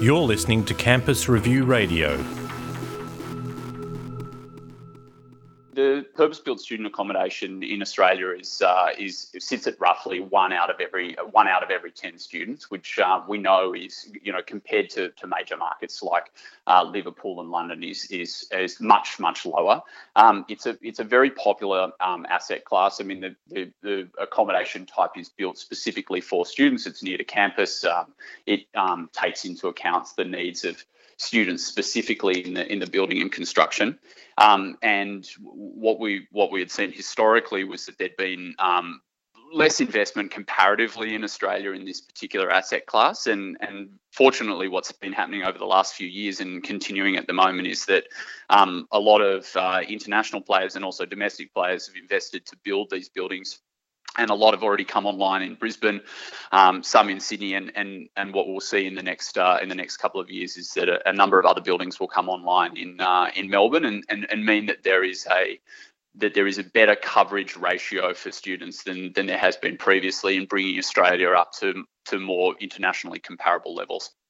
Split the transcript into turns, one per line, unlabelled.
You're listening to Campus Review Radio.
The purpose-built student accommodation in Australia is uh, is sits at roughly one out of every one out of every ten students, which uh, we know is you know compared to, to major markets like uh, Liverpool and London is is is much much lower. Um, it's a it's a very popular um, asset class. I mean the, the, the accommodation type is built specifically for students. It's near to campus. Um, it um, takes into account the needs of students specifically in the in the building and construction. Um, and what we what we had seen historically was that there'd been um, less investment comparatively in Australia in this particular asset class. And, and fortunately, what's been happening over the last few years and continuing at the moment is that um, a lot of uh, international players and also domestic players have invested to build these buildings and a lot have already come online in Brisbane, um, some in Sydney, and and and what we'll see in the next uh, in the next couple of years is that a, a, number of other buildings will come online in uh, in Melbourne, and, and and mean that there is a that there is a better coverage ratio for students than than there has been previously in bringing Australia up to to more internationally comparable levels.